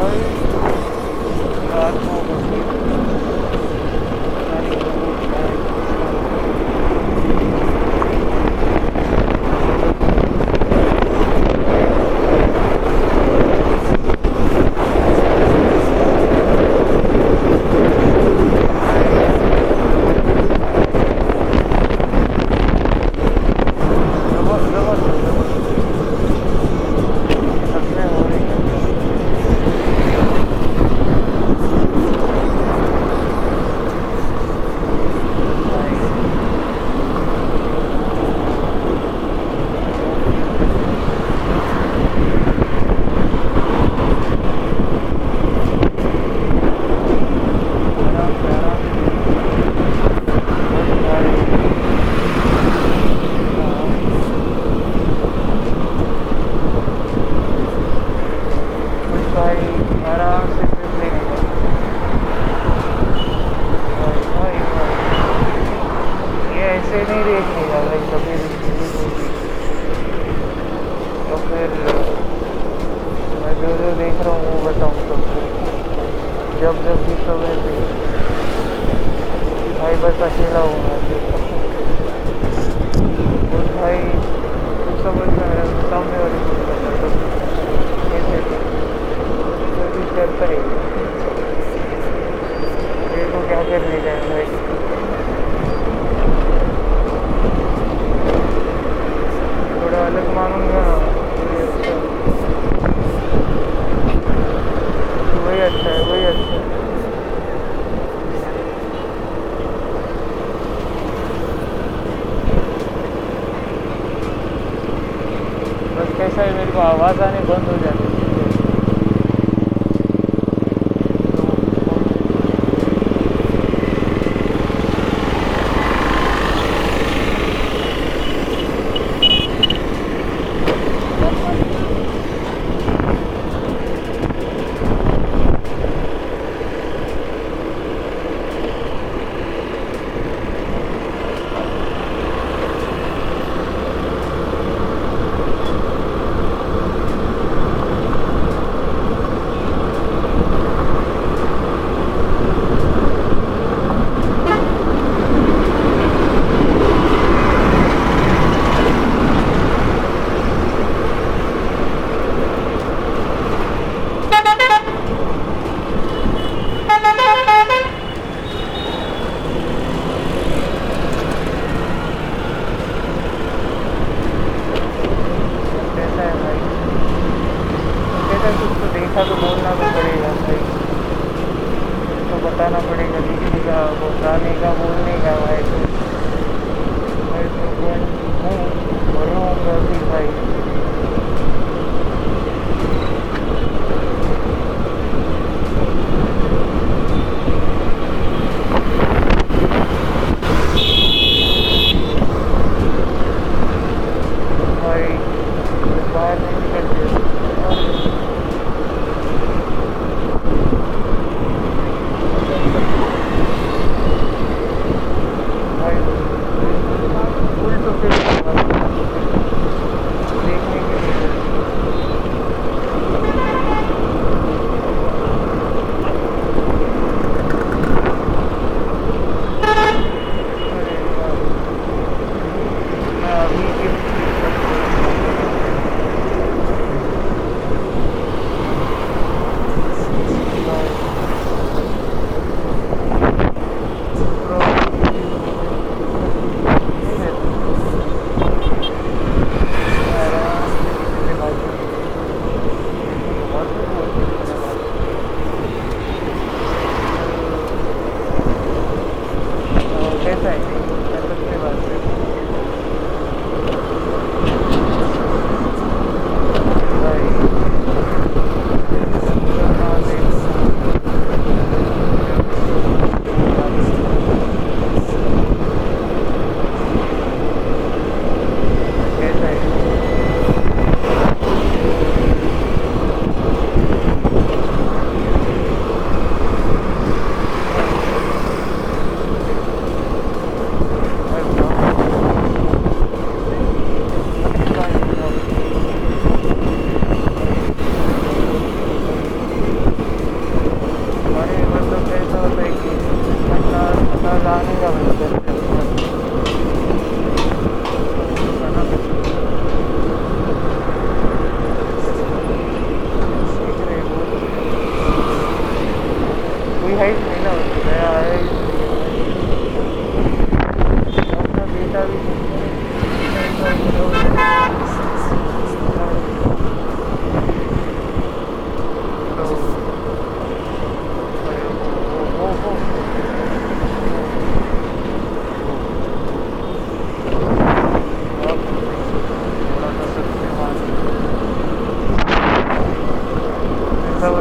Bye. 对对对。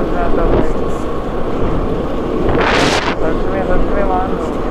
Exatamente. Tá bem. tá tremendo.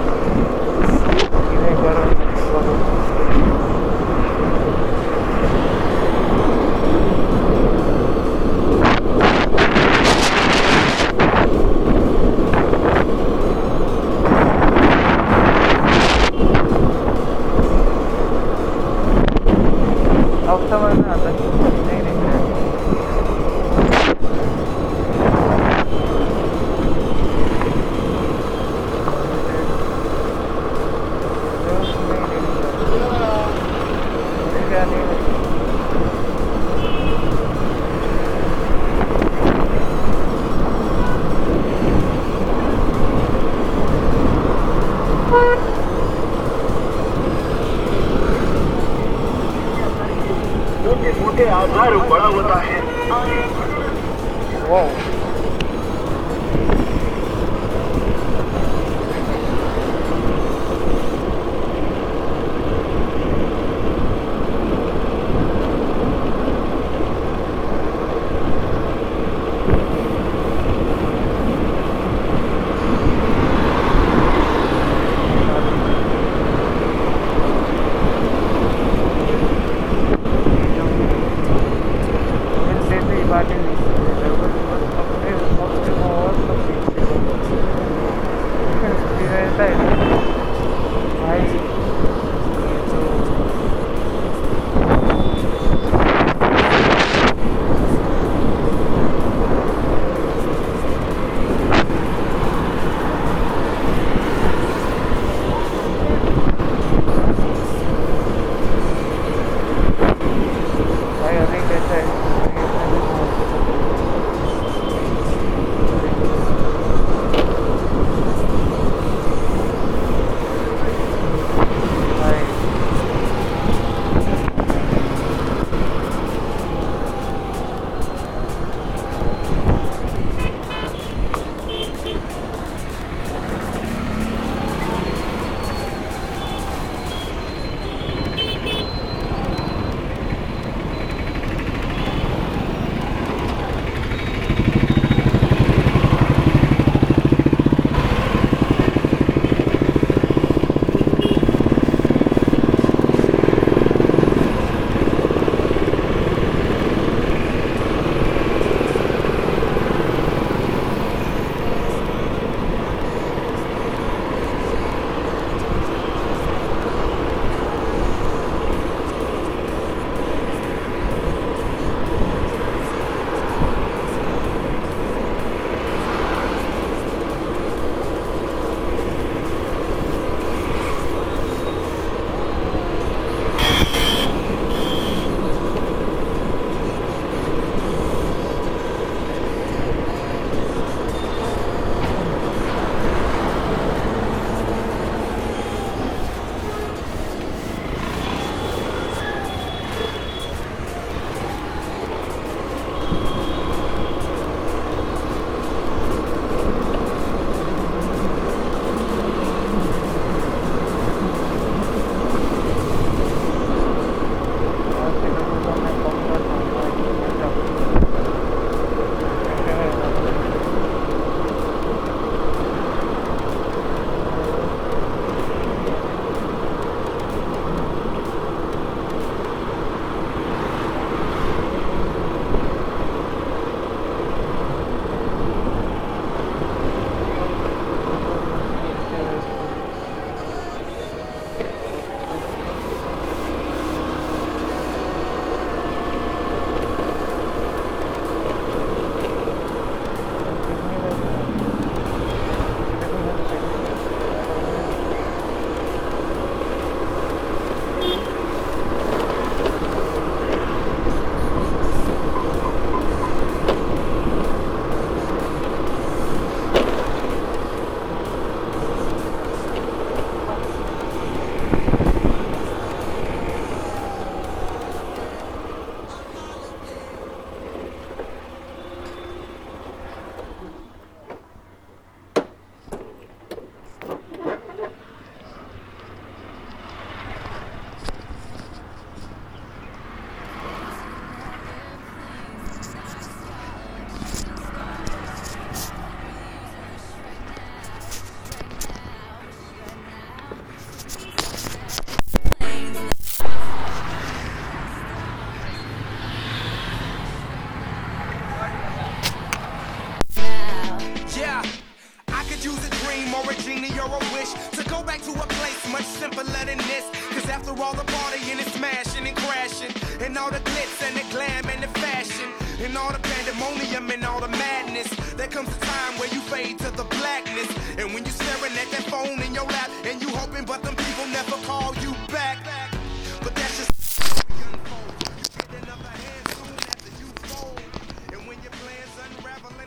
to a place much simpler than this. Cause after all the partying and smashing and crashing, and all the glitz and the glam and the fashion, and all the pandemonium and all the madness, there comes a time where you fade to the blackness. And when you're staring at that phone in your lap, and you hoping but them people never call you back.